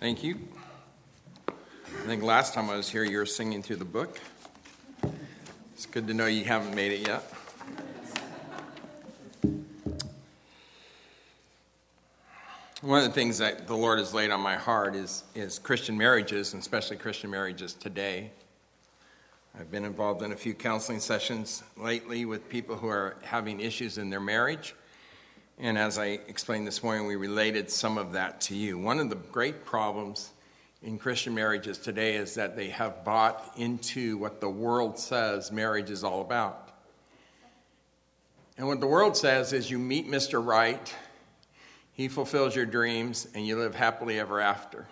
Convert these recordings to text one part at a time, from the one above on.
Thank you. I think last time I was here, you were singing through the book. It's good to know you haven't made it yet. One of the things that the Lord has laid on my heart is, is Christian marriages, and especially Christian marriages today. I've been involved in a few counseling sessions lately with people who are having issues in their marriage. And as I explained this morning, we related some of that to you. One of the great problems in Christian marriages today is that they have bought into what the world says marriage is all about. And what the world says is you meet Mr. Right, he fulfills your dreams, and you live happily ever after.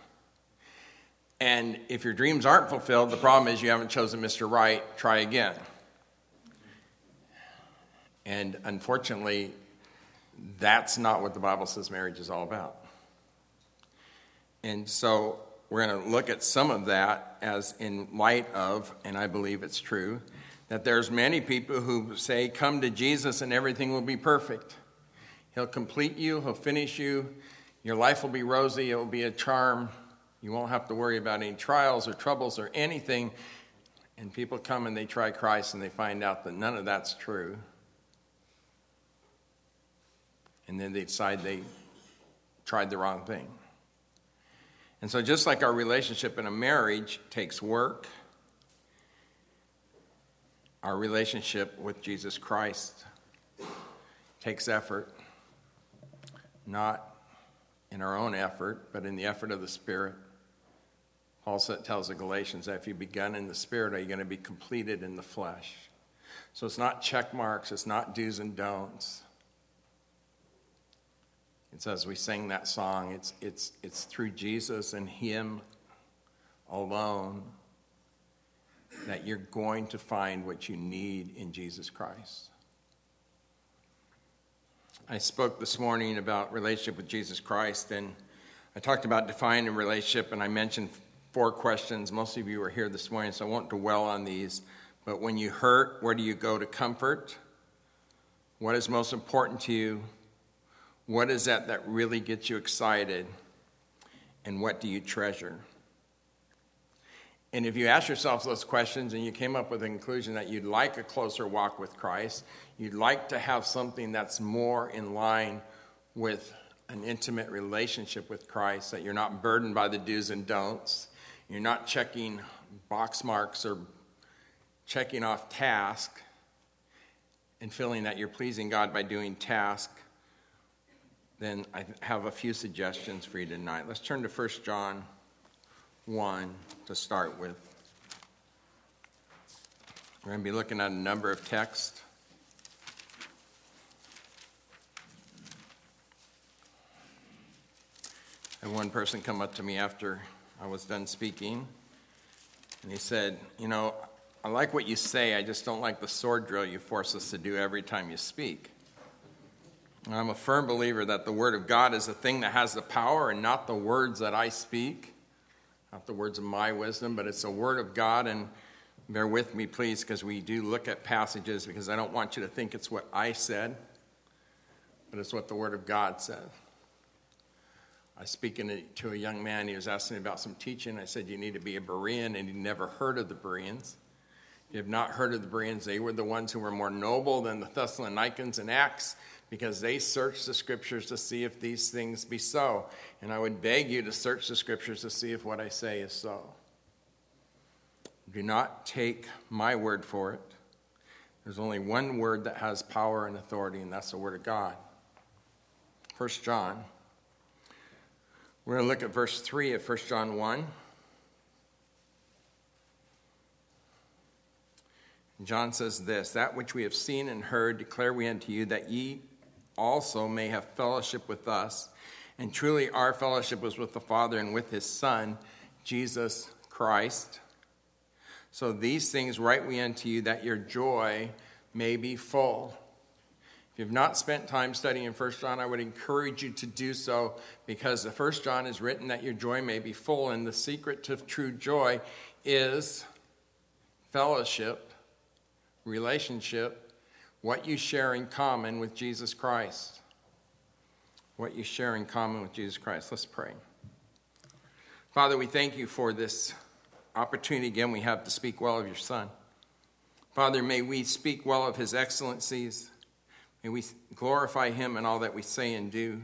And if your dreams aren't fulfilled, the problem is you haven't chosen Mr. Right, try again. And unfortunately, that's not what the Bible says marriage is all about. And so we're going to look at some of that as in light of, and I believe it's true, that there's many people who say, Come to Jesus and everything will be perfect. He'll complete you, He'll finish you, your life will be rosy, it will be a charm. You won't have to worry about any trials or troubles or anything. And people come and they try Christ and they find out that none of that's true and then they decide they tried the wrong thing. And so, just like our relationship in a marriage takes work, our relationship with Jesus Christ takes effort, not in our own effort, but in the effort of the Spirit. Paul tells the Galatians that if you've begun in the Spirit, are you going to be completed in the flesh? So it's not check marks, it's not do's and don'ts. It's as we sing that song, it's, it's, it's through Jesus and Him alone that you're going to find what you need in Jesus Christ. I spoke this morning about relationship with Jesus Christ, and I talked about defining relationship, and I mentioned four questions. Most of you are here this morning, so I won't dwell on these. But when you hurt, where do you go to comfort? What is most important to you? What is that that really gets you excited? And what do you treasure? And if you ask yourself those questions and you came up with the conclusion that you'd like a closer walk with Christ, you'd like to have something that's more in line with an intimate relationship with Christ, that you're not burdened by the do's and don'ts, you're not checking box marks or checking off tasks and feeling that you're pleasing God by doing task then I have a few suggestions for you tonight. Let's turn to 1 John 1 to start with. We're going to be looking at a number of texts. And one person come up to me after I was done speaking, and he said, You know, I like what you say, I just don't like the sword drill you force us to do every time you speak. I'm a firm believer that the Word of God is a thing that has the power and not the words that I speak, not the words of my wisdom, but it's the Word of God. And bear with me, please, because we do look at passages because I don't want you to think it's what I said, but it's what the Word of God says. I was speaking to a young man, he was asking me about some teaching. I said, You need to be a Berean, and he'd never heard of the Bereans. You have not heard of the Bereans, they were the ones who were more noble than the Thessalonians in Acts because they searched the scriptures to see if these things be so. And I would beg you to search the scriptures to see if what I say is so. Do not take my word for it. There's only one word that has power and authority, and that's the word of God. First John. We're going to look at verse 3 of 1 John 1. John says this That which we have seen and heard declare we unto you, that ye also may have fellowship with us. And truly, our fellowship was with the Father and with his Son, Jesus Christ. So these things write we unto you that your joy may be full. If you've not spent time studying 1 John, I would encourage you to do so because the 1 John is written that your joy may be full, and the secret to true joy is fellowship, relationship, what you share in common with Jesus Christ. What you share in common with Jesus Christ. Let's pray. Father, we thank you for this opportunity again we have to speak well of your Son. Father, may we speak well of his excellencies. May we glorify him in all that we say and do.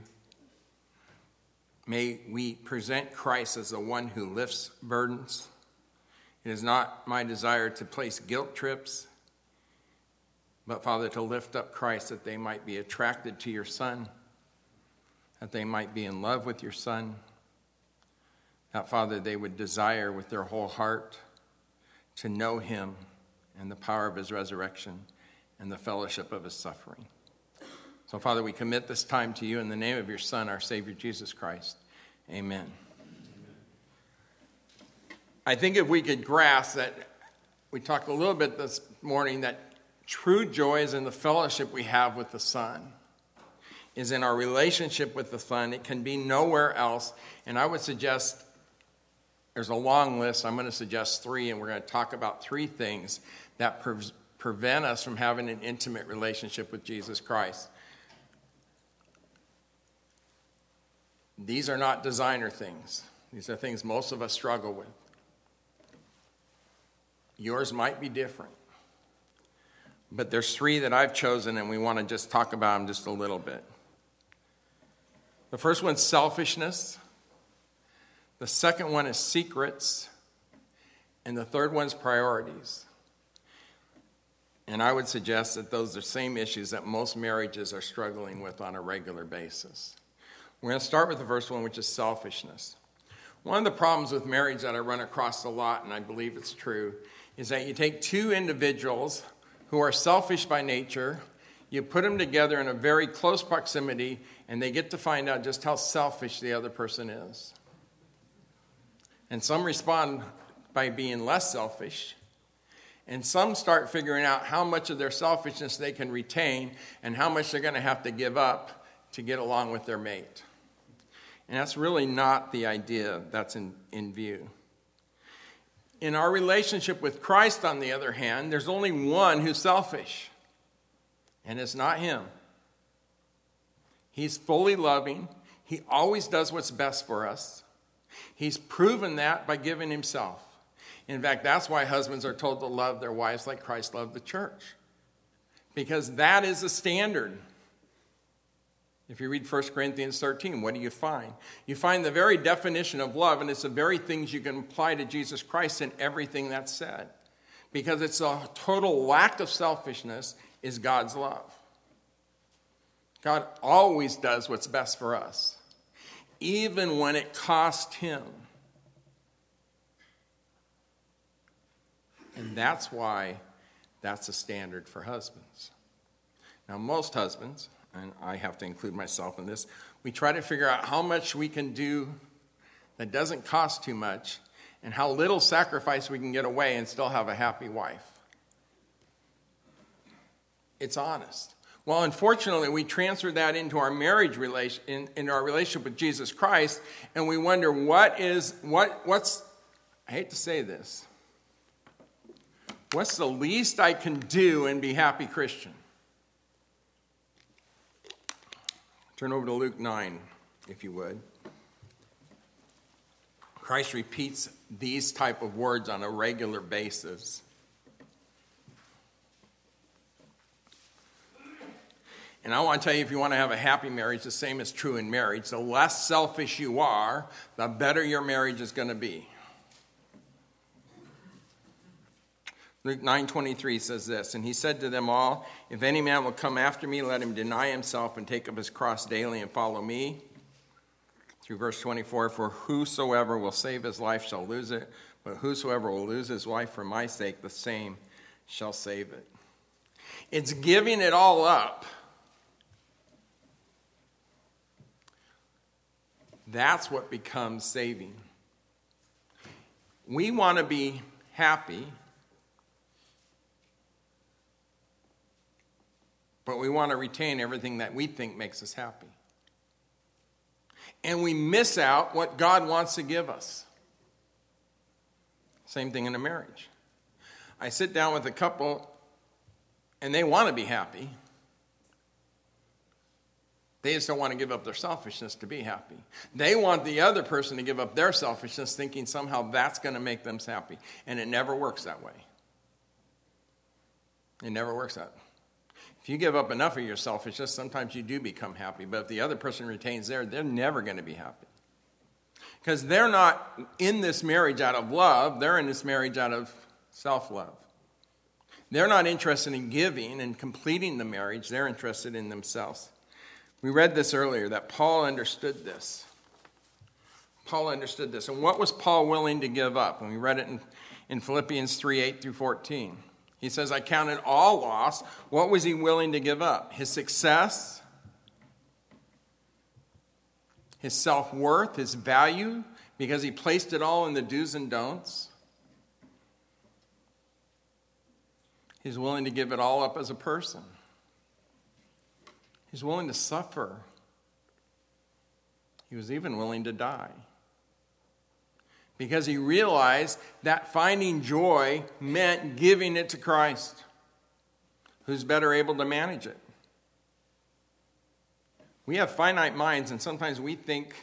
May we present Christ as the one who lifts burdens. It is not my desire to place guilt trips, but Father, to lift up Christ that they might be attracted to your Son, that they might be in love with your Son that, Father, they would desire with their whole heart to know him and the power of his resurrection and the fellowship of his suffering. So, Father, we commit this time to you in the name of your Son, our Savior, Jesus Christ. Amen. I think if we could grasp that, we talked a little bit this morning that true joy is in the fellowship we have with the Son, is in our relationship with the Son. It can be nowhere else. And I would suggest there's a long list. I'm going to suggest three, and we're going to talk about three things that pre- prevent us from having an intimate relationship with Jesus Christ. These are not designer things, these are things most of us struggle with. Yours might be different. But there's three that I've chosen, and we want to just talk about them just a little bit. The first one's selfishness. The second one is secrets. And the third one's priorities. And I would suggest that those are same issues that most marriages are struggling with on a regular basis. We're going to start with the first one, which is selfishness. One of the problems with marriage that I run across a lot, and I believe it's true, is that you take two individuals who are selfish by nature, you put them together in a very close proximity, and they get to find out just how selfish the other person is. And some respond by being less selfish. And some start figuring out how much of their selfishness they can retain and how much they're going to have to give up to get along with their mate. And that's really not the idea that's in, in view. In our relationship with Christ, on the other hand, there's only one who's selfish, and it's not him. He's fully loving, he always does what's best for us. He's proven that by giving himself. In fact, that's why husbands are told to love their wives like Christ loved the church, because that is the standard. If you read 1 Corinthians 13, what do you find? You find the very definition of love, and it's the very things you can apply to Jesus Christ in everything that's said. Because it's a total lack of selfishness is God's love. God always does what's best for us even when it cost him. And that's why that's a standard for husbands. Now, most husbands, and I have to include myself in this, we try to figure out how much we can do that doesn't cost too much and how little sacrifice we can get away and still have a happy wife. It's honest. Well, unfortunately, we transfer that into our marriage relation, in, in our relationship with Jesus Christ, and we wonder what is, what, what's, I hate to say this, what's the least I can do and be happy Christian? Turn over to Luke 9, if you would. Christ repeats these type of words on a regular basis. And I want to tell you if you want to have a happy marriage, the same is true in marriage. The less selfish you are, the better your marriage is going to be. Luke 9:23 says this, and he said to them all, if any man will come after me, let him deny himself and take up his cross daily and follow me. Through verse 24, for whosoever will save his life shall lose it, but whosoever will lose his life for my sake, the same shall save it. It's giving it all up That's what becomes saving. We want to be happy, but we want to retain everything that we think makes us happy. And we miss out what God wants to give us. Same thing in a marriage. I sit down with a couple and they want to be happy. They just don't want to give up their selfishness to be happy. They want the other person to give up their selfishness, thinking somehow that's going to make them happy. And it never works that way. It never works that If you give up enough of yourself, it's just sometimes you do become happy. But if the other person retains their, they're never going to be happy. Because they're not in this marriage out of love, they're in this marriage out of self love. They're not interested in giving and completing the marriage, they're interested in themselves. We read this earlier that Paul understood this. Paul understood this. And what was Paul willing to give up? And we read it in, in Philippians 3 8 through 14. He says, I counted all loss. What was he willing to give up? His success, his self worth, his value, because he placed it all in the do's and don'ts. He's willing to give it all up as a person. He's willing to suffer. He was even willing to die. Because he realized that finding joy meant giving it to Christ, who's better able to manage it. We have finite minds, and sometimes we think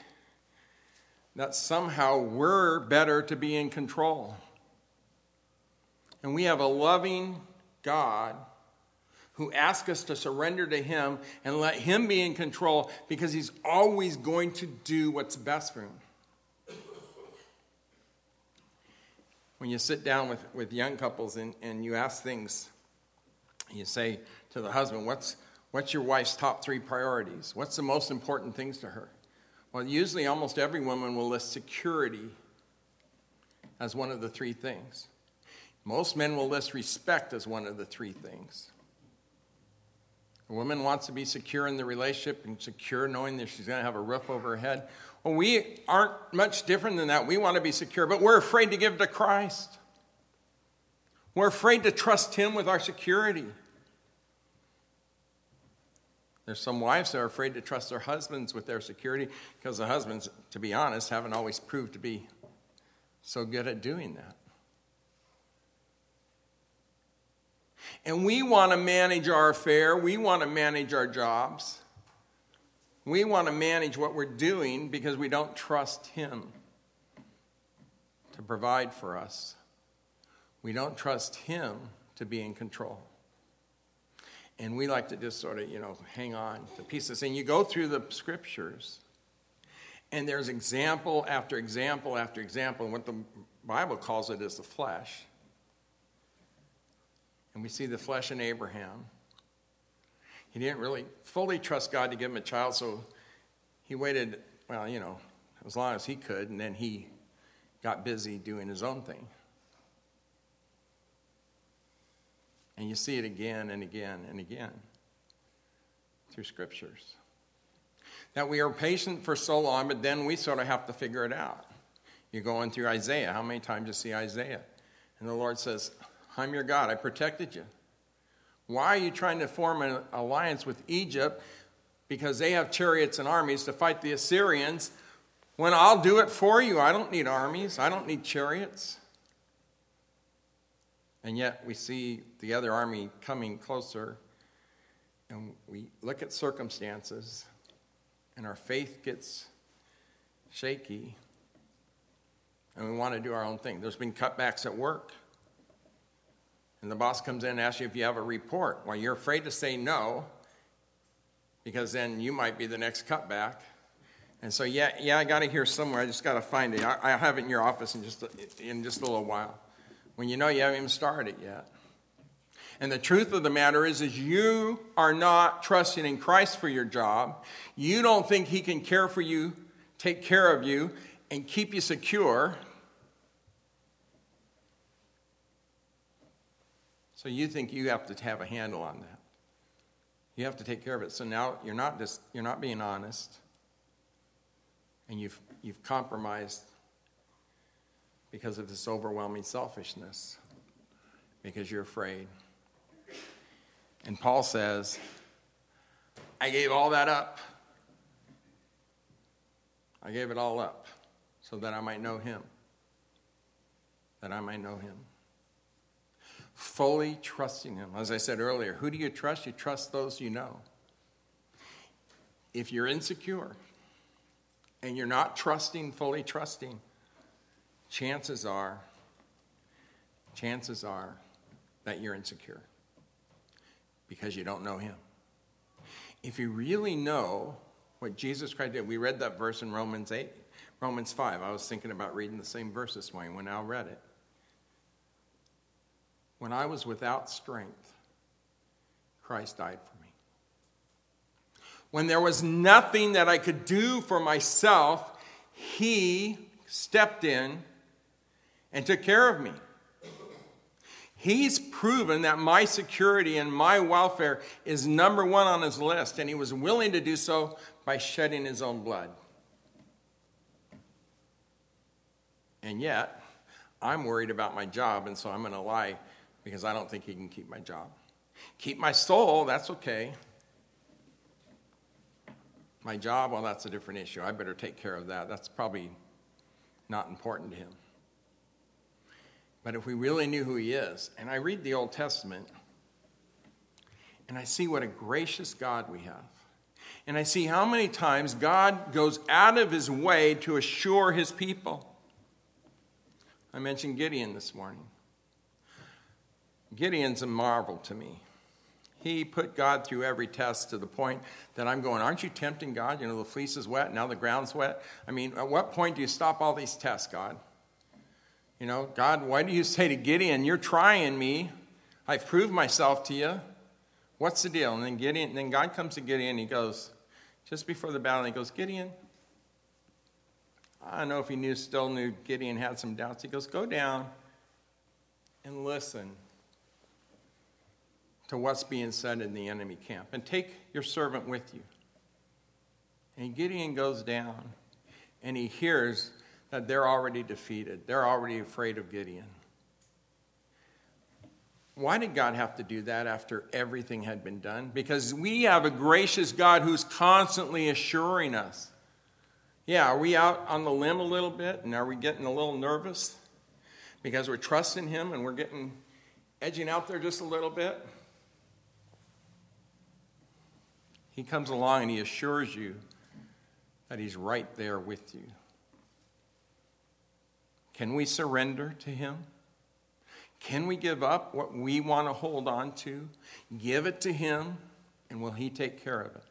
that somehow we're better to be in control. And we have a loving God who asks us to surrender to Him and let Him be in control because He's always going to do what's best for Him. When you sit down with, with young couples and, and you ask things, you say to the husband, what's, what's your wife's top three priorities? What's the most important things to her? Well, usually almost every woman will list security as one of the three things. Most men will list respect as one of the three things. A woman wants to be secure in the relationship and secure knowing that she's going to have a roof over her head. Well, we aren't much different than that. We want to be secure, but we're afraid to give to Christ. We're afraid to trust Him with our security. There's some wives that are afraid to trust their husbands with their security because the husbands, to be honest, haven't always proved to be so good at doing that. And we want to manage our affair, we want to manage our jobs. We want to manage what we're doing because we don't trust Him to provide for us. We don't trust Him to be in control. And we like to just sort of, you know, hang on to pieces. And you go through the scriptures, and there's example after example after example. And what the Bible calls it is the flesh. And we see the flesh in Abraham. He didn't really fully trust God to give him a child, so he waited, well, you know, as long as he could, and then he got busy doing his own thing. And you see it again and again and again through scriptures. That we are patient for so long, but then we sort of have to figure it out. You're going through Isaiah. How many times you see Isaiah? And the Lord says, I'm your God. I protected you. Why are you trying to form an alliance with Egypt? Because they have chariots and armies to fight the Assyrians. When I'll do it for you, I don't need armies, I don't need chariots. And yet we see the other army coming closer, and we look at circumstances, and our faith gets shaky, and we want to do our own thing. There's been cutbacks at work and the boss comes in and asks you if you have a report. Well, you're afraid to say no because then you might be the next cutback. And so, yeah, yeah, I got it here somewhere. I just got to find it. I, I, have it in your office in just a, in just a little while. When you know you haven't even started yet. And the truth of the matter is, is you are not trusting in Christ for your job. You don't think He can care for you, take care of you, and keep you secure. So you think you have to have a handle on that. You have to take care of it. So now you're not just you're not being honest. And you've you've compromised because of this overwhelming selfishness. Because you're afraid. And Paul says, I gave all that up. I gave it all up so that I might know him. That I might know him fully trusting Him. As I said earlier, who do you trust? You trust those you know. if you're insecure and you're not trusting, fully trusting, chances are, chances are that you're insecure because you don't know Him. If you really know what Jesus Christ did, we read that verse in Romans 8, Romans 5. I was thinking about reading the same verse this morning when Al read it. When I was without strength, Christ died for me. When there was nothing that I could do for myself, He stepped in and took care of me. He's proven that my security and my welfare is number one on his list, and he was willing to do so by shedding his own blood. And yet, I'm worried about my job, and so I'm going to lie because I don't think he can keep my job. Keep my soul, that's okay. My job, well, that's a different issue. I better take care of that. That's probably not important to him. But if we really knew who he is, and I read the Old Testament, and I see what a gracious God we have. And I see how many times God goes out of his way to assure his people. I mentioned Gideon this morning. Gideon's a marvel to me. He put God through every test to the point that I'm going, Aren't you tempting God? You know, the fleece is wet, now the ground's wet. I mean, at what point do you stop all these tests, God? You know, God, why do you say to Gideon, You're trying me? I've proved myself to you. What's the deal? And then Gideon, and then God comes to Gideon, and he goes, just before the battle, he goes, Gideon, I don't know if he knew, still knew Gideon had some doubts. He goes, Go down and listen to what's being said in the enemy camp and take your servant with you. And Gideon goes down and he hears that they're already defeated. They're already afraid of Gideon. Why did God have to do that after everything had been done? Because we have a gracious God who's constantly assuring us. Yeah, are we out on the limb a little bit and are we getting a little nervous because we're trusting Him and we're getting edging out there just a little bit? He comes along and He assures you that He's right there with you. Can we surrender to Him? Can we give up what we want to hold on to? Give it to Him, and will He take care of it?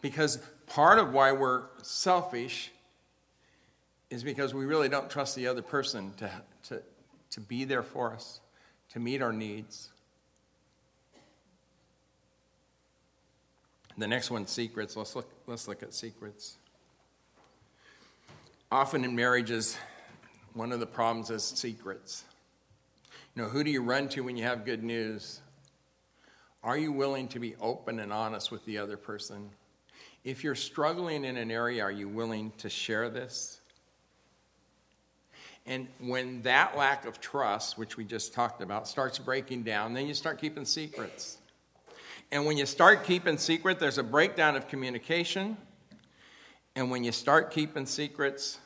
Because part of why we're selfish is because we really don't trust the other person to, to, to be there for us, to meet our needs. The next one, secrets. Let's look, let's look at secrets. Often in marriages, one of the problems is secrets. You know, who do you run to when you have good news? Are you willing to be open and honest with the other person? If you're struggling in an area, are you willing to share this? And when that lack of trust, which we just talked about, starts breaking down, then you start keeping secrets. And when you start keeping secret, there's a breakdown of communication. And when you start keeping secrets,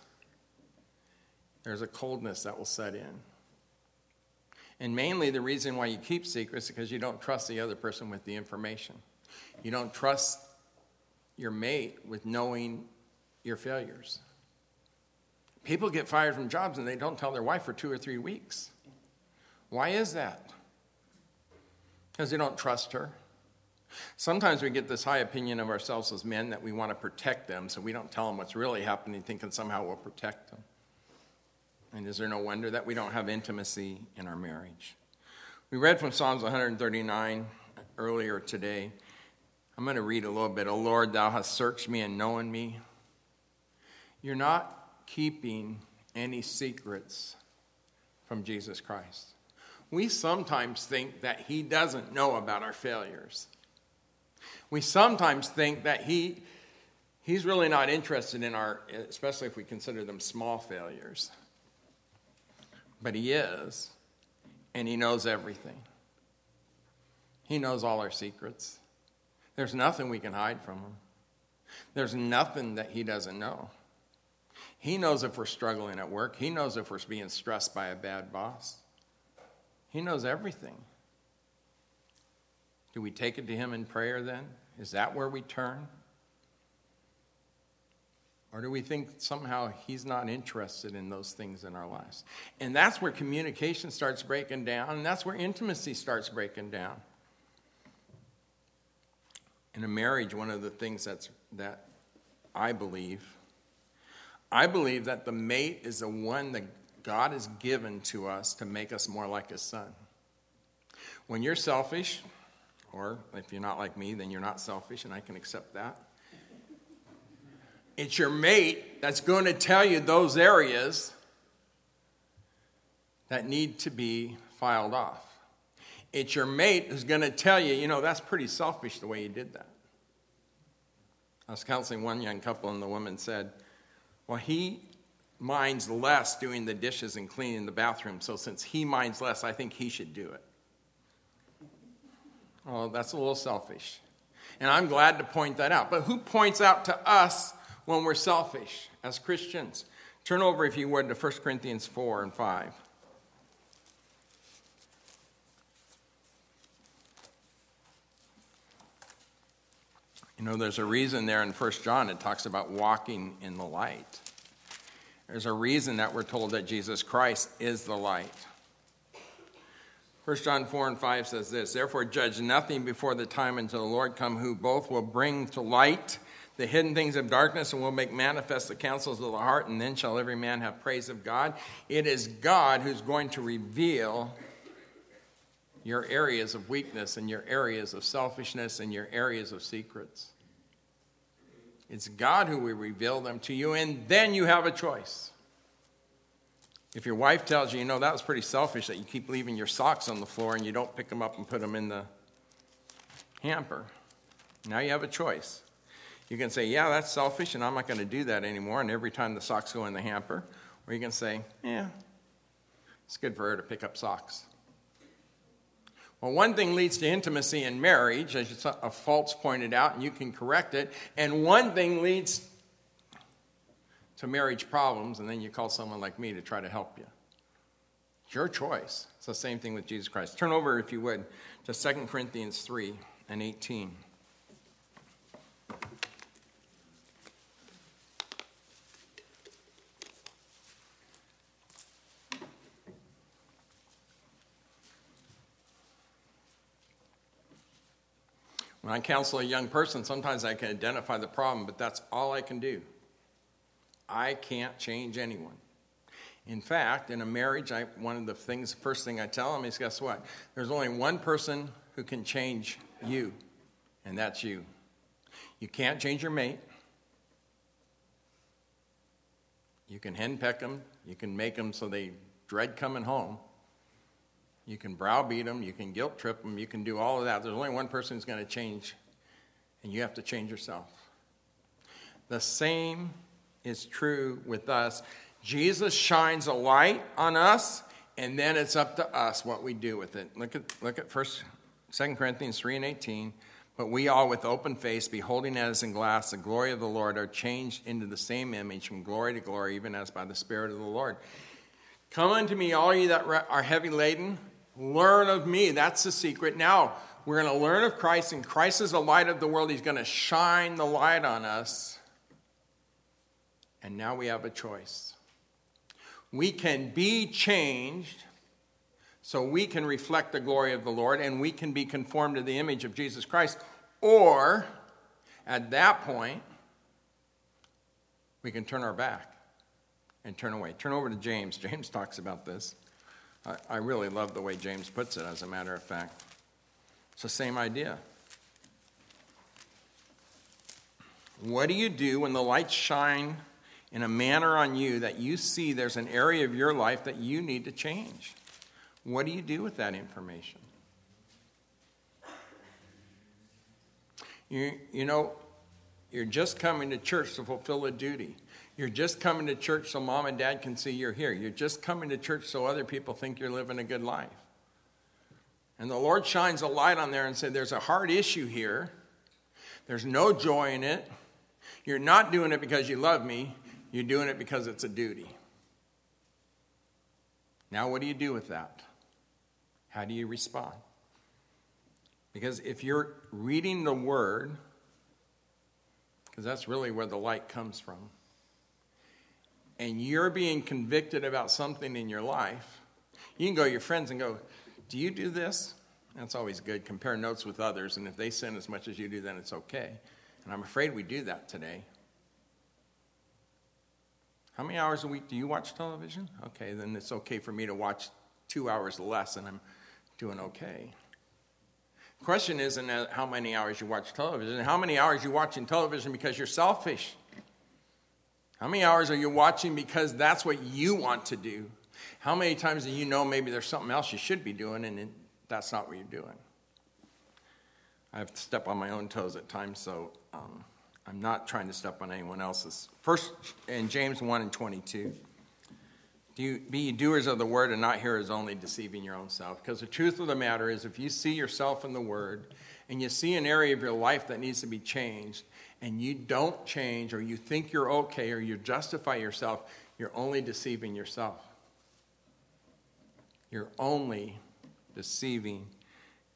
there's a coldness that will set in. And mainly the reason why you keep secrets is because you don't trust the other person with the information. You don't trust your mate with knowing your failures. People get fired from jobs and they don't tell their wife for two or three weeks. Why is that? Because they don't trust her. Sometimes we get this high opinion of ourselves as men that we want to protect them, so we don't tell them what's really happening, thinking somehow we'll protect them. And is there no wonder that we don't have intimacy in our marriage? We read from Psalms 139 earlier today. I'm going to read a little bit. O Lord, thou hast searched me and known me. You're not keeping any secrets from Jesus Christ. We sometimes think that he doesn't know about our failures. We sometimes think that he, he's really not interested in our, especially if we consider them small failures but He is, and He knows everything. He knows all our secrets. There's nothing we can hide from Him, there's nothing that He doesn't know. He knows if we're struggling at work, He knows if we're being stressed by a bad boss. He knows everything. Do we take it to Him in prayer then Is that where we turn? Or do we think somehow he's not interested in those things in our lives? And that's where communication starts breaking down, and that's where intimacy starts breaking down. In a marriage, one of the things that's, that I believe, I believe that the mate is the one that God has given to us to make us more like his son. When you're selfish, or if you're not like me, then you're not selfish, and I can accept that. It's your mate that's going to tell you those areas that need to be filed off. It's your mate who's going to tell you, you know, that's pretty selfish the way you did that. I was counseling one young couple, and the woman said, Well, he minds less doing the dishes and cleaning the bathroom, so since he minds less, I think he should do it. Well, that's a little selfish. And I'm glad to point that out. But who points out to us when we're selfish as Christians? Turn over, if you would, to 1 Corinthians 4 and 5. You know, there's a reason there in 1 John it talks about walking in the light. There's a reason that we're told that Jesus Christ is the light. 1 John 4 and 5 says this Therefore, judge nothing before the time until the Lord come, who both will bring to light the hidden things of darkness and will make manifest the counsels of the heart, and then shall every man have praise of God. It is God who's going to reveal your areas of weakness and your areas of selfishness and your areas of secrets. It's God who will reveal them to you, and then you have a choice. If your wife tells you, you know, that was pretty selfish that you keep leaving your socks on the floor and you don't pick them up and put them in the hamper, now you have a choice. You can say, yeah, that's selfish and I'm not going to do that anymore, and every time the socks go in the hamper. Or you can say, yeah, it's good for her to pick up socks. Well, one thing leads to intimacy in marriage, as a false pointed out, and you can correct it. And one thing leads to marriage problems, and then you call someone like me to try to help you. It's your choice. It's the same thing with Jesus Christ. Turn over, if you would, to 2 Corinthians 3 and 18. When I counsel a young person, sometimes I can identify the problem, but that's all I can do. I can't change anyone. In fact, in a marriage, I, one of the things, first thing I tell them is guess what? There's only one person who can change you, and that's you. You can't change your mate. You can henpeck them, you can make them so they dread coming home. You can browbeat them, you can guilt trip them, you can do all of that. There's only one person who's going to change, and you have to change yourself. The same is true with us. Jesus shines a light on us, and then it's up to us what we do with it. Look at look at first 2 Corinthians 3 and 18. But we all, with open face, beholding as in glass the glory of the Lord, are changed into the same image from glory to glory, even as by the Spirit of the Lord. Come unto me, all ye that are heavy laden, Learn of me. That's the secret. Now, we're going to learn of Christ, and Christ is the light of the world. He's going to shine the light on us. And now we have a choice. We can be changed so we can reflect the glory of the Lord and we can be conformed to the image of Jesus Christ. Or, at that point, we can turn our back and turn away. Turn over to James. James talks about this. I, I really love the way James puts it, as a matter of fact. It's the same idea. What do you do when the lights shine in a manner on you that you see there's an area of your life that you need to change? What do you do with that information? You, you know, you're just coming to church to fulfill a duty. You're just coming to church so mom and dad can see you're here. You're just coming to church so other people think you're living a good life. And the Lord shines a light on there and said, There's a hard issue here. There's no joy in it. You're not doing it because you love me, you're doing it because it's a duty. Now, what do you do with that? How do you respond? Because if you're reading the Word because that's really where the light comes from, and you're being convicted about something in your life, you can go to your friends and go, Do you do this? That's always good. Compare notes with others, and if they sin as much as you do, then it's okay. And I'm afraid we do that today. How many hours a week do you watch television? Okay, then it's okay for me to watch two hours less, and I'm doing okay. The question isn't how many hours you watch television, how many hours you watching television because you're selfish. How many hours are you watching because that's what you want to do? How many times do you know maybe there's something else you should be doing and that's not what you're doing? I have to step on my own toes at times, so um, I'm not trying to step on anyone else's. First, in James 1 and 22, do you, be doers of the word and not hearers only, deceiving your own self. Because the truth of the matter is, if you see yourself in the word and you see an area of your life that needs to be changed, and you don't change, or you think you're okay, or you justify yourself, you're only deceiving yourself. You're only deceiving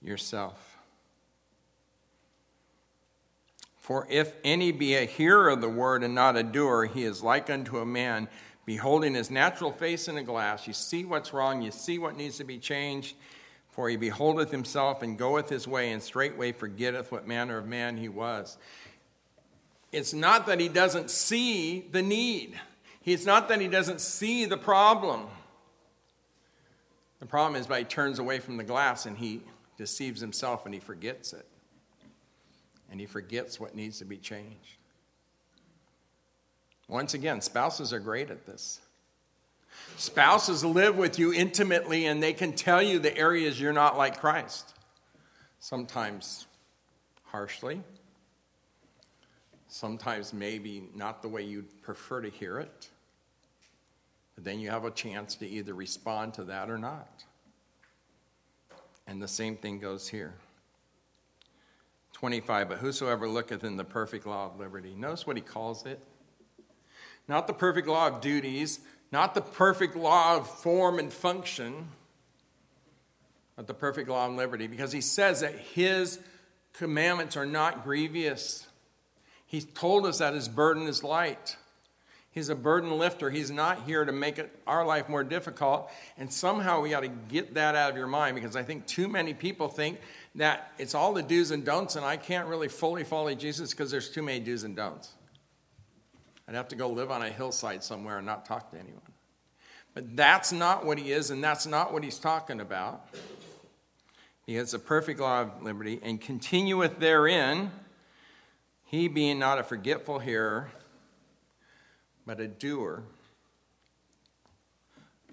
yourself. For if any be a hearer of the word and not a doer, he is like unto a man beholding his natural face in a glass. You see what's wrong, you see what needs to be changed. For he beholdeth himself and goeth his way, and straightway forgetteth what manner of man he was. It's not that he doesn't see the need, it's not that he doesn't see the problem. The problem is, but he turns away from the glass and he deceives himself and he forgets it and he forgets what needs to be changed. Once again, spouses are great at this. Spouses live with you intimately and they can tell you the areas you're not like Christ. Sometimes harshly, sometimes maybe not the way you'd prefer to hear it. But then you have a chance to either respond to that or not. And the same thing goes here. 25, but whosoever looketh in the perfect law of liberty. Notice what he calls it. Not the perfect law of duties, not the perfect law of form and function, but the perfect law of liberty, because he says that his commandments are not grievous. He told us that his burden is light. He's a burden lifter. He's not here to make it, our life more difficult. And somehow we got to get that out of your mind because I think too many people think that it's all the do's and don'ts, and I can't really fully follow Jesus because there's too many do's and don'ts. I'd have to go live on a hillside somewhere and not talk to anyone. But that's not what he is, and that's not what he's talking about. He has a perfect law of liberty and continueth therein, he being not a forgetful hearer but a doer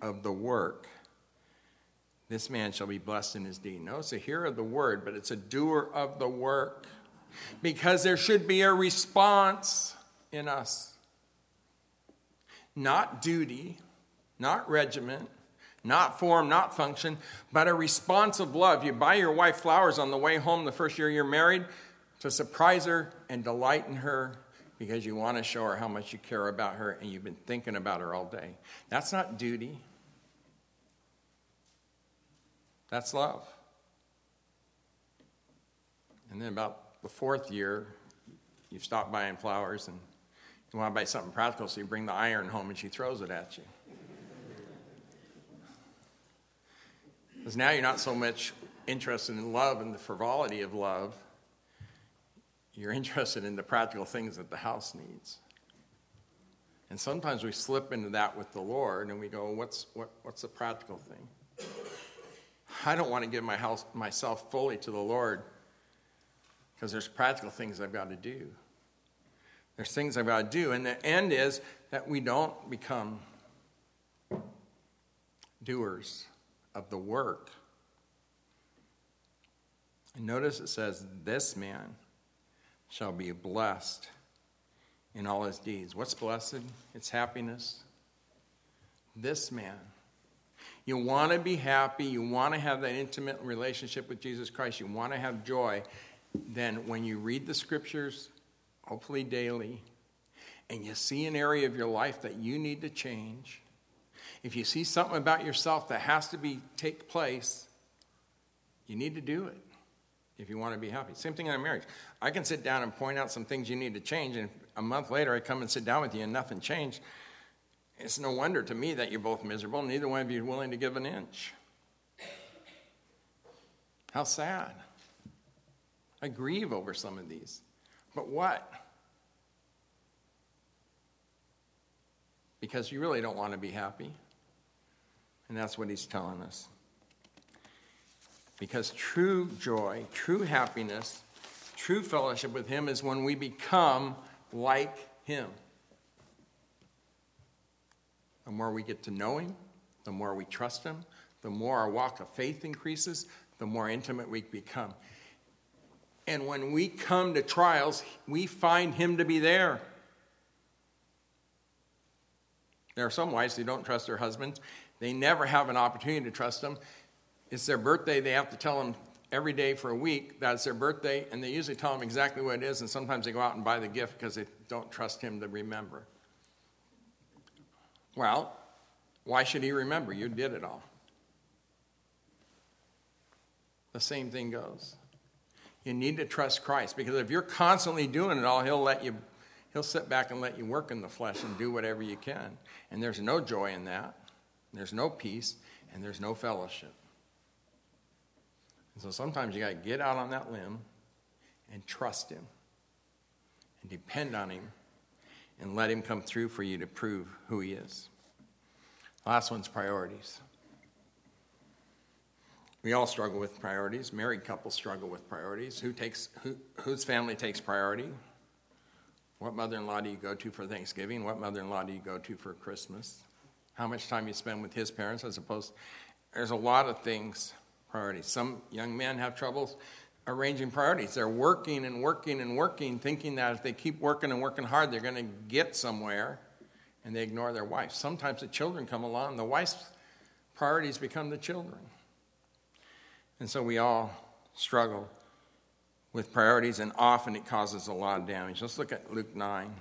of the work, this man shall be blessed in his deed. No, it's a hearer of the word, but it's a doer of the work. Because there should be a response in us. Not duty, not regiment, not form, not function, but a response of love. You buy your wife flowers on the way home the first year you're married to surprise her and delight in her because you want to show her how much you care about her and you've been thinking about her all day. That's not duty, that's love. And then about the fourth year, you stop buying flowers and you want to buy something practical, so you bring the iron home and she throws it at you. Because now you're not so much interested in love and the frivolity of love you're interested in the practical things that the house needs. And sometimes we slip into that with the Lord and we go, what's, what, what's the practical thing? I don't want to give my house, myself fully to the Lord because there's practical things I've got to do. There's things I've got to do. And the end is that we don't become doers of the work. And notice it says, this man shall be blessed in all his deeds. What's blessed? It's happiness. This man. You want to be happy, you want to have that intimate relationship with Jesus Christ, you want to have joy. Then, when you read the scriptures, hopefully daily, and you see an area of your life that you need to change, if you see something about yourself that has to be take place, you need to do it. if you want to be happy. Same thing in a marriage. I can sit down and point out some things you need to change, and a month later I come and sit down with you and nothing changed. It's no wonder to me that you're both miserable. Neither one of you is willing to give an inch. How sad. I grieve over some of these. But what? Because you really don't want to be happy. And that's what he's telling us. Because true joy, true happiness, true fellowship with him is when we become like him. The more we get to know him, the more we trust him, the more our walk of faith increases, the more intimate we become. And when we come to trials, we find Him to be there. There are some wives who don't trust their husbands. They never have an opportunity to trust them. It's their birthday. They have to tell them every day for a week that it's their birthday, and they usually tell them exactly what it is, and sometimes they go out and buy the gift because they don't trust him to remember. Well, why should he remember? You did it all. The same thing goes. You need to trust Christ because if you're constantly doing it all, He'll let you, He'll sit back and let you work in the flesh and do whatever you can. And there's no joy in that, there's no peace, and there's no fellowship. And so sometimes you got to get out on that limb and trust Him and depend on Him and let Him come through for you to prove who He is. Last one's priorities. We all struggle with priorities. Married couples struggle with priorities. Who takes, who, whose family takes priority? What mother in law do you go to for Thanksgiving? What mother in law do you go to for Christmas? How much time you spend with his parents as opposed there's a lot of things priorities. Some young men have troubles arranging priorities. They're working and working and working, thinking that if they keep working and working hard, they're going to get somewhere, and they ignore their wife. Sometimes the children come along, the wife's priorities become the children. And so we all struggle with priorities, and often it causes a lot of damage. Let's look at Luke 9.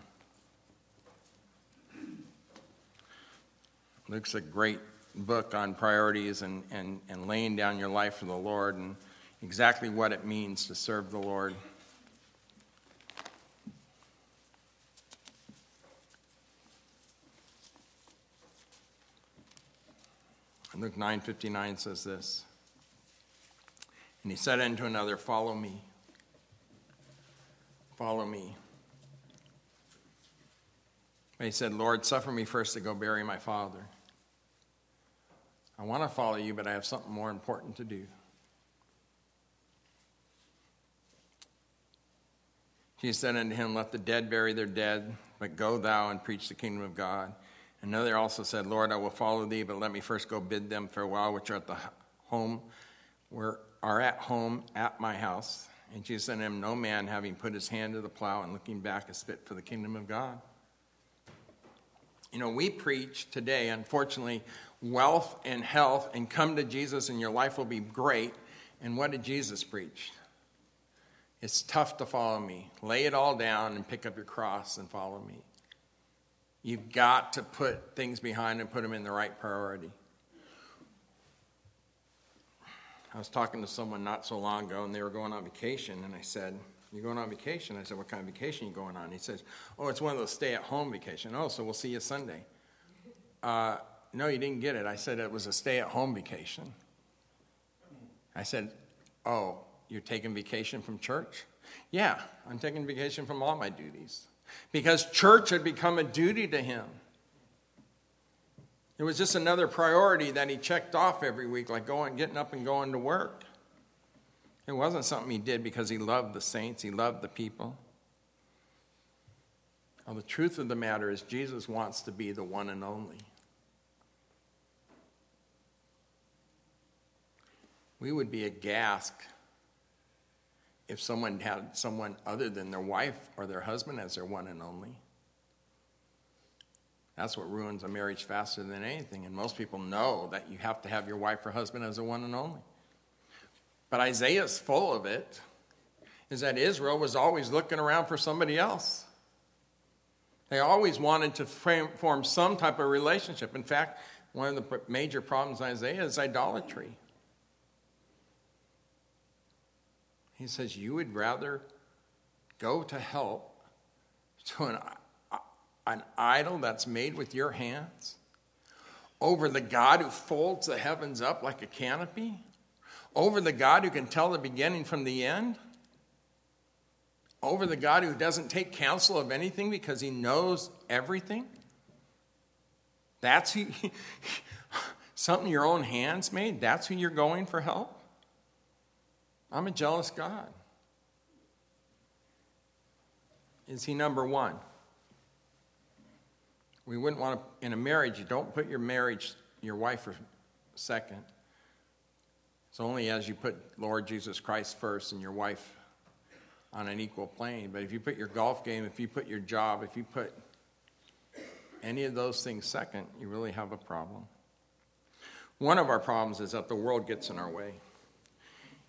Luke's a great book on priorities and, and, and laying down your life for the Lord and exactly what it means to serve the Lord. Luke 9:59 says this. And he said unto another, Follow me. Follow me. But he said, Lord, suffer me first to go bury my father. I want to follow you, but I have something more important to do. Jesus said unto him, Let the dead bury their dead, but go thou and preach the kingdom of God. Another also said, Lord, I will follow thee, but let me first go bid them farewell, which are at the home where are at home at my house. And Jesus said unto him, No man having put his hand to the plow and looking back is fit for the kingdom of God. You know, we preach today, unfortunately, wealth and health, and come to Jesus and your life will be great. And what did Jesus preach? It's tough to follow me. Lay it all down and pick up your cross and follow me. You've got to put things behind and put them in the right priority. I was talking to someone not so long ago, and they were going on vacation, and I said, You're going on vacation?" I said, "What kind of vacation are you going on?" He says, "Oh, it's one of those stay-at-home vacation." Oh, so we'll see you Sunday. Uh, no, you didn't get it. I said it was a stay-at-home vacation. I said, "Oh, you're taking vacation from church?" Yeah, I'm taking vacation from all my duties because church had become a duty to him. It was just another priority that he checked off every week, like going, getting up and going to work. It wasn't something he did because he loved the saints, he loved the people. Well, the truth of the matter is, Jesus wants to be the one and only. We would be aghast if someone had someone other than their wife or their husband as their one and only. That's what ruins a marriage faster than anything. And most people know that you have to have your wife or husband as a one and only. But Isaiah's full of it, is that Israel was always looking around for somebody else. They always wanted to frame, form some type of relationship. In fact, one of the major problems in Isaiah is idolatry. He says, You would rather go to help to an, uh, an idol that's made with your hands over the God who folds the heavens up like a canopy? Over the God who can tell the beginning from the end? Over the God who doesn't take counsel of anything because he knows everything? That's who, something your own hands made? That's who you're going for help? I'm a jealous God. Is he number one? We wouldn't want to, in a marriage, you don't put your marriage, your wife second. It's only as you put Lord Jesus Christ first and your wife on an equal plane. But if you put your golf game, if you put your job, if you put any of those things second, you really have a problem. One of our problems is that the world gets in our way.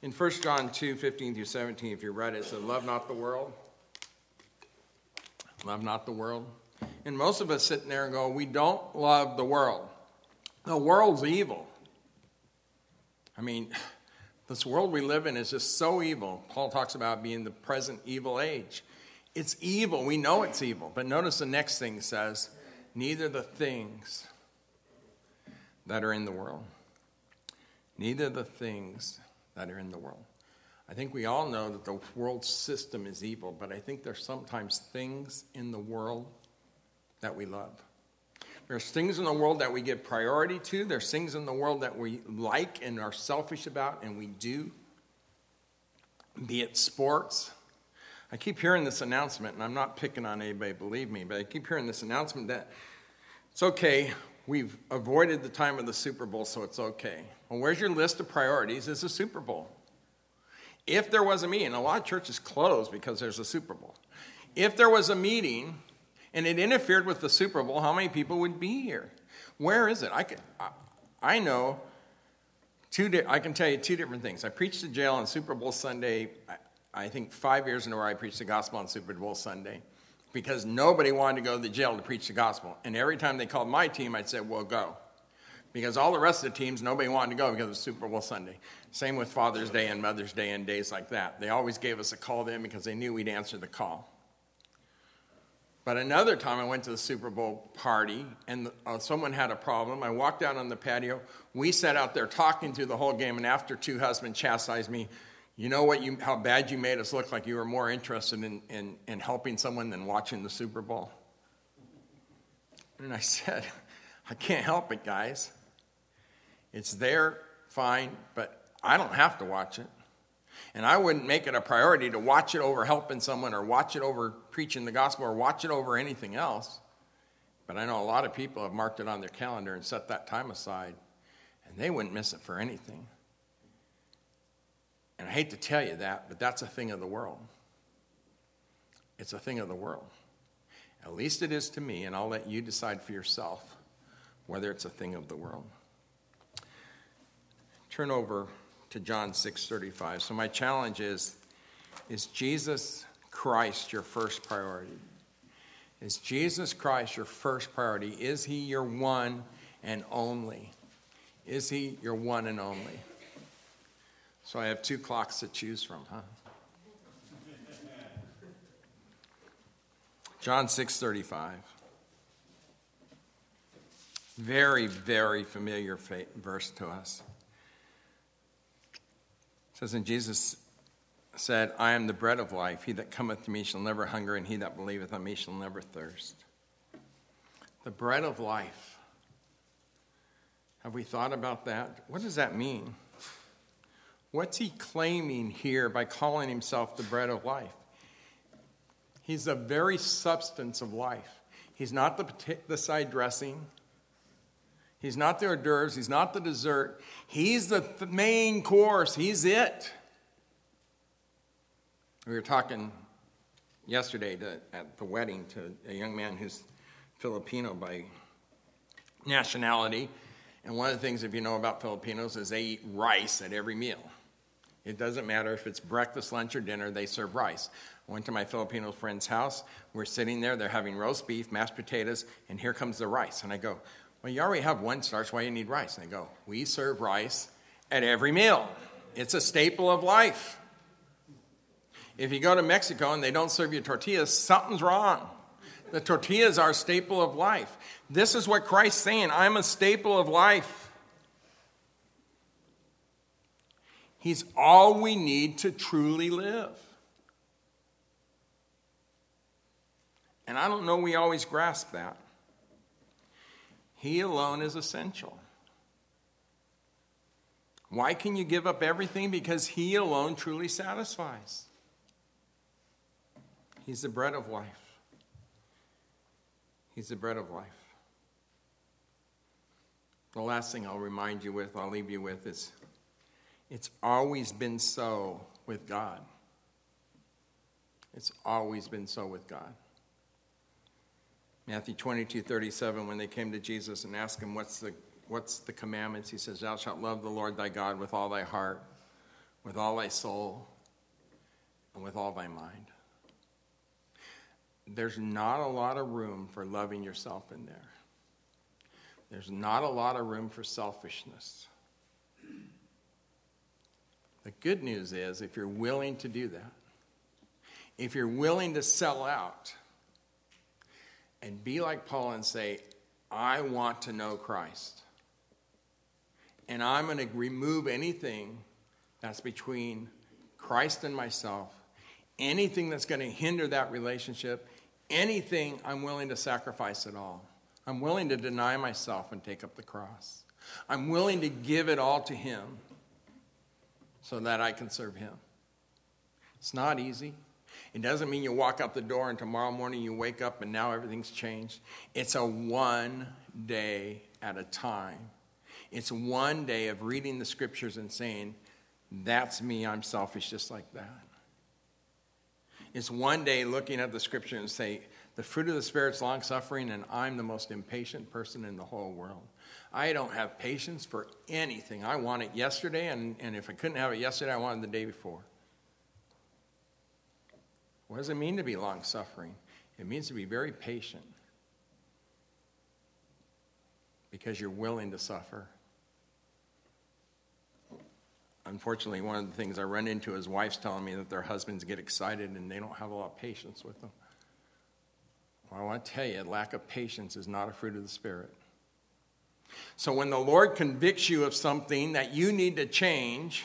In 1 John 2 15 through 17, if you read it, it says, Love not the world. Love not the world. And most of us sitting there and go, We don't love the world. The world's evil. I mean, this world we live in is just so evil. Paul talks about being the present evil age. It's evil. We know it's evil. But notice the next thing says, Neither the things that are in the world. Neither the things that are in the world. I think we all know that the world system is evil, but I think there's sometimes things in the world that we love. There's things in the world that we give priority to. There's things in the world that we like and are selfish about, and we do. Be it sports. I keep hearing this announcement, and I'm not picking on anybody, believe me, but I keep hearing this announcement that it's okay, we've avoided the time of the Super Bowl, so it's okay. Well, where's your list of priorities? Is the Super Bowl. If there was a meeting, a lot of churches close because there's a Super Bowl. If there was a meeting and it interfered with the Super Bowl, how many people would be here? Where is it? I, can, I, I know two. Di- I can tell you two different things. I preached to jail on Super Bowl Sunday. I, I think five years in a row I preached the gospel on Super Bowl Sunday because nobody wanted to go to the jail to preach the gospel. And every time they called my team, I'd say, "Well, go." because all the rest of the teams, nobody wanted to go because it was Super Bowl Sunday. Same with Father's Day and Mother's Day and days like that. They always gave us a call then because they knew we'd answer the call. But another time I went to the Super Bowl party and uh, someone had a problem. I walked out on the patio. We sat out there talking through the whole game, and after two husbands chastised me, you know what you, how bad you made us look like you were more interested in, in, in helping someone than watching the Super Bowl. And I said, I can't help it, guys. It's there, fine, but I don't have to watch it. And I wouldn't make it a priority to watch it over helping someone or watch it over preaching the gospel or watch it over anything else. But I know a lot of people have marked it on their calendar and set that time aside, and they wouldn't miss it for anything. And I hate to tell you that, but that's a thing of the world. It's a thing of the world. At least it is to me, and I'll let you decide for yourself whether it's a thing of the world turn over to John 6:35. So my challenge is is Jesus Christ your first priority? Is Jesus Christ your first priority? Is he your one and only? Is he your one and only? So I have two clocks to choose from, huh? John 6:35. Very very familiar verse to us says, And Jesus said, I am the bread of life. He that cometh to me shall never hunger, and he that believeth on me shall never thirst. The bread of life. Have we thought about that? What does that mean? What's he claiming here by calling himself the bread of life? He's the very substance of life. He's not the, the side dressing. He's not the hors d'oeuvres. He's not the dessert. He's the main course. He's it. We were talking yesterday to, at the wedding to a young man who's Filipino by nationality. And one of the things, if you know about Filipinos, is they eat rice at every meal. It doesn't matter if it's breakfast, lunch, or dinner, they serve rice. I went to my Filipino friend's house. We're sitting there, they're having roast beef, mashed potatoes, and here comes the rice. And I go, well, you already have one starch. Why do you need rice? And they go, We serve rice at every meal. It's a staple of life. If you go to Mexico and they don't serve you tortillas, something's wrong. The tortillas are our staple of life. This is what Christ's saying I'm a staple of life. He's all we need to truly live. And I don't know we always grasp that. He alone is essential. Why can you give up everything? Because He alone truly satisfies. He's the bread of life. He's the bread of life. The last thing I'll remind you with, I'll leave you with, is it's always been so with God. It's always been so with God. Matthew 22, 37, when they came to Jesus and asked him, What's the, what's the commandments? He says, Thou shalt love the Lord thy God with all thy heart, with all thy soul, and with all thy mind. There's not a lot of room for loving yourself in there. There's not a lot of room for selfishness. The good news is, if you're willing to do that, if you're willing to sell out, and be like Paul and say, I want to know Christ. And I'm going to remove anything that's between Christ and myself, anything that's going to hinder that relationship, anything I'm willing to sacrifice it all. I'm willing to deny myself and take up the cross. I'm willing to give it all to Him so that I can serve Him. It's not easy. It doesn't mean you walk out the door and tomorrow morning you wake up and now everything's changed. It's a one day at a time. It's one day of reading the scriptures and saying, That's me, I'm selfish just like that. It's one day looking at the scripture and say, The fruit of the Spirit's long suffering, and I'm the most impatient person in the whole world. I don't have patience for anything. I want it yesterday, and, and if I couldn't have it yesterday, I wanted the day before. What does it mean to be long suffering? It means to be very patient because you're willing to suffer. Unfortunately, one of the things I run into is wives telling me that their husbands get excited and they don't have a lot of patience with them. Well, I want to tell you, lack of patience is not a fruit of the Spirit. So when the Lord convicts you of something that you need to change,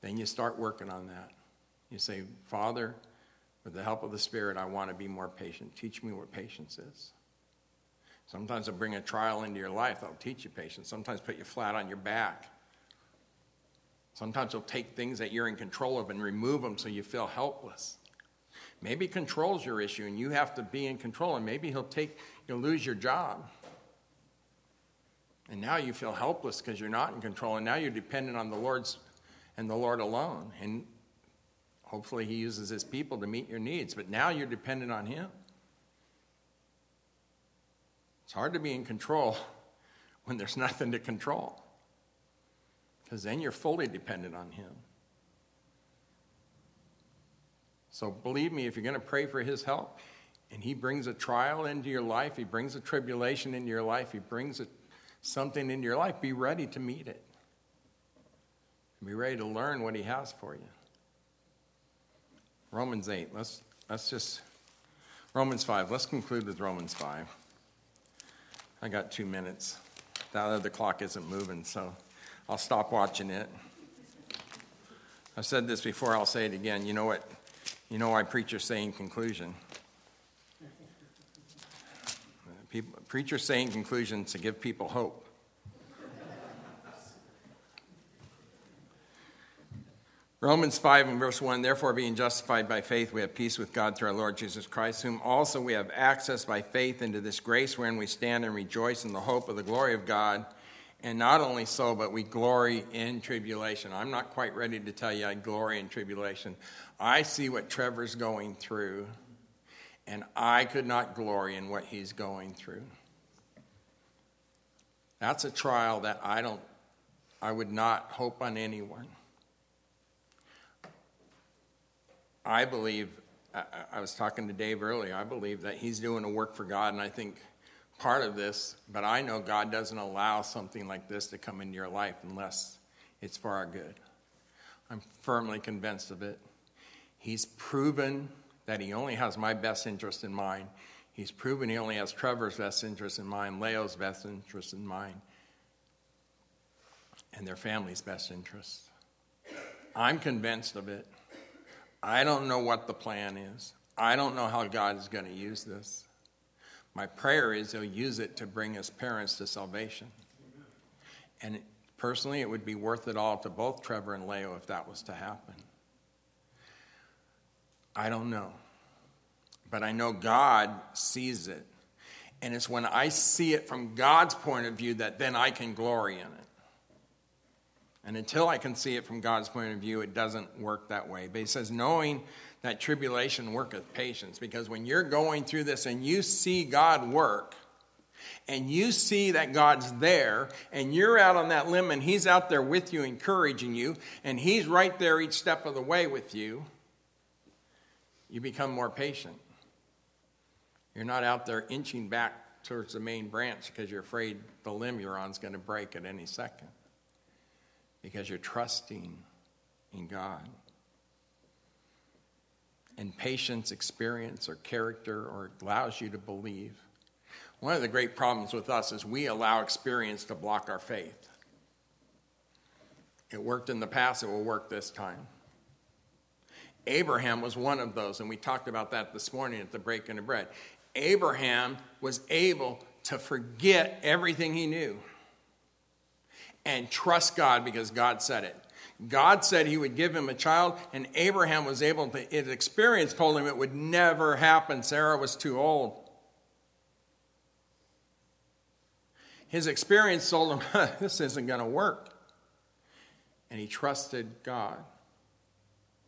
Then you start working on that. You say, Father, with the help of the Spirit, I want to be more patient. Teach me what patience is. Sometimes I'll bring a trial into your life that'll teach you patience. Sometimes put you flat on your back. Sometimes he'll take things that you're in control of and remove them so you feel helpless. Maybe control's your issue and you have to be in control, and maybe he'll take you'll lose your job. And now you feel helpless because you're not in control, and now you're dependent on the Lord's and the Lord alone. And hopefully, He uses His people to meet your needs. But now you're dependent on Him. It's hard to be in control when there's nothing to control, because then you're fully dependent on Him. So believe me, if you're going to pray for His help, and He brings a trial into your life, He brings a tribulation into your life, He brings a, something into your life, be ready to meet it be ready to learn what he has for you. Romans 8. Let's, let's just, Romans 5. Let's conclude with Romans 5. I got two minutes. That other clock isn't moving, so I'll stop watching it. I've said this before, I'll say it again. You know what? You know why preachers say in conclusion? People, preachers say in conclusion to give people hope. Romans 5 and verse 1 Therefore, being justified by faith, we have peace with God through our Lord Jesus Christ, whom also we have access by faith into this grace wherein we stand and rejoice in the hope of the glory of God. And not only so, but we glory in tribulation. I'm not quite ready to tell you I glory in tribulation. I see what Trevor's going through, and I could not glory in what he's going through. That's a trial that I don't, I would not hope on anyone. I believe, I, was talking to Dave earlier, I believe that he's doing a work for God, and I think part of this, but I know God doesn't allow something like this to come into your life unless it's for our good. I'm firmly convinced of it. He's proven that he only has my best interest in mind. He's proven he only has Trevor's best interest in mind, Leo's best interest in mind, and their family's best interest. I'm convinced of it. I don't know what the plan is. I don't know how God is going to use this. My prayer is He'll use it to bring His parents to salvation. And personally, it would be worth it all to both Trevor and Leo if that was to happen. I don't know. But I know God sees it. And it's when I see it from God's point of view that then I can glory in it. And until I can see it from God's point of view, it doesn't work that way. But he says, knowing that tribulation worketh patience, because when you're going through this and you see God work, and you see that God's there, and you're out on that limb, and He's out there with you, encouraging you, and He's right there each step of the way with you, you become more patient. You're not out there inching back towards the main branch because you're afraid the limb you're on is going to break at any second because you're trusting in God. And patience, experience, or character, or allows you to believe. One of the great problems with us is we allow experience to block our faith. It worked in the past, it will work this time. Abraham was one of those, and we talked about that this morning at the breaking of bread. Abraham was able to forget everything he knew and trust God because God said it. God said he would give him a child, and Abraham was able to, his experience told him it would never happen. Sarah was too old. His experience told him, this isn't going to work. And he trusted God.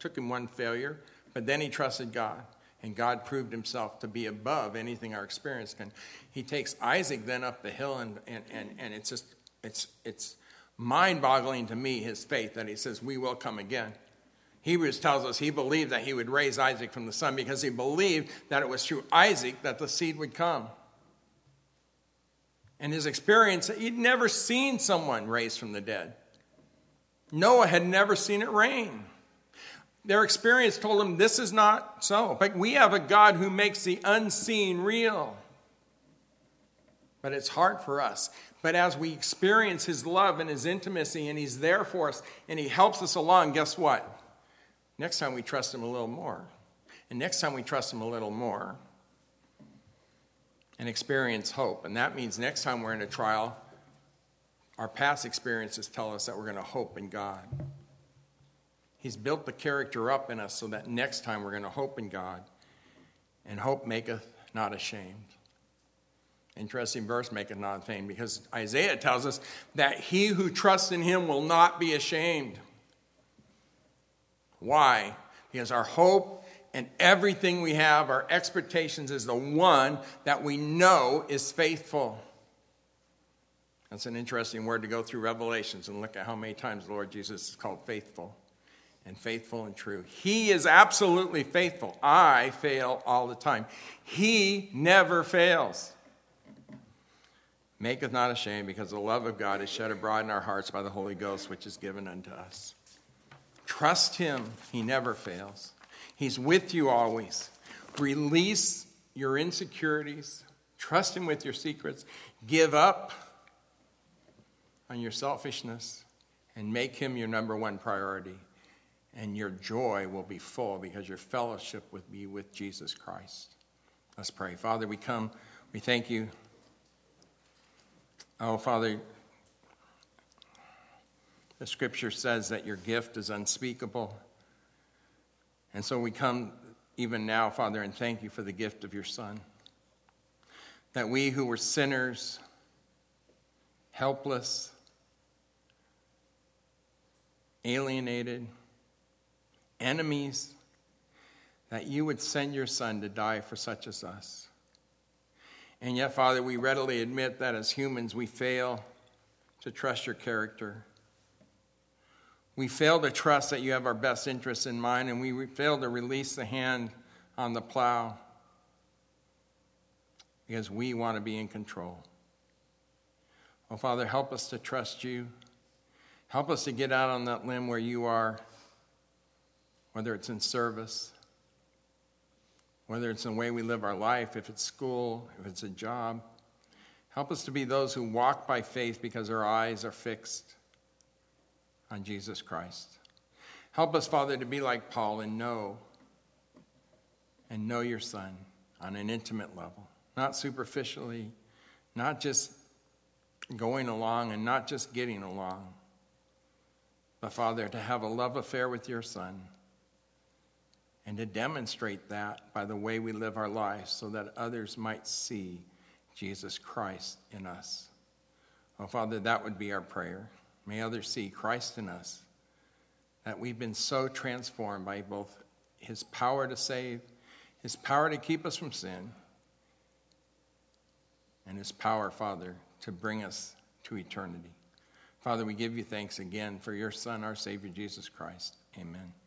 Took him one failure, but then he trusted God. And God proved himself to be above anything our experience can. He takes Isaac then up the hill, and, and, and, and it's just, it's, it's, mind boggling to me his faith that he says, We will come again. Hebrews tells us he believed that he would raise Isaac from the sun because he believed that it was through Isaac that the seed would come. And his experience, he'd never seen someone raised from the dead. Noah had never seen it rain. Their experience told them this is not so. But we have a God who makes the unseen real. But it's hard for us. But as we experience His love and His intimacy, and He's there for us, and He helps us along, guess what? Next time we trust Him a little more. And next time we trust Him a little more and experience hope. And that means next time we're in a trial, our past experiences tell us that we're going to hope in God. He's built the character up in us so that next time we're going to hope in God. And hope maketh not ashamed. Interesting verse, make it not vain, because Isaiah tells us that he who trusts in him will not be ashamed. Why? Because our hope and everything we have, our expectations, is the one that we know is faithful. That's an interesting word to go through Revelations and look at how many times Lord Jesus is called faithful and faithful and true. He is absolutely faithful. I fail all the time. He never fails maketh not ashamed, because the love of God is shed abroad in our hearts by the Holy Ghost, which is given unto us. Trust Him, He never fails. He's with you always. Release your insecurities, trust Him with your secrets, give up on your selfishness, and make Him your number one priority. And your joy will be full because your fellowship will be with Jesus Christ. Let's pray. Father, we come, we thank you Oh, Father, the scripture says that your gift is unspeakable. And so we come even now, Father, and thank you for the gift of your Son. That we who were sinners, helpless, alienated, enemies, that you would send your Son to die for such as us. And yet, Father, we readily admit that as humans we fail to trust your character. We fail to trust that you have our best interests in mind, and we fail to release the hand on the plow because we want to be in control. Oh, Father, help us to trust you. Help us to get out on that limb where you are, whether it's in service, whether it's in the way we live our life, if it's school, if it's a job. Help us to be those who walk by faith because our eyes are fixed on Jesus Christ. Help us, Father, to be like Paul and know and know your Son on an intimate level, not superficially, not just going along and not just getting along, but Father, to have a love affair with your Son and to demonstrate that by the way we live our lives so that others might see Jesus Christ in us. Oh, Father, that would be our prayer. May others see Christ in us, that we've been so transformed by both his power to save, his power to keep us from sin, and his power, Father, to bring us to eternity. Father, we give you thanks again for your Son, our Savior, Jesus Christ. Amen.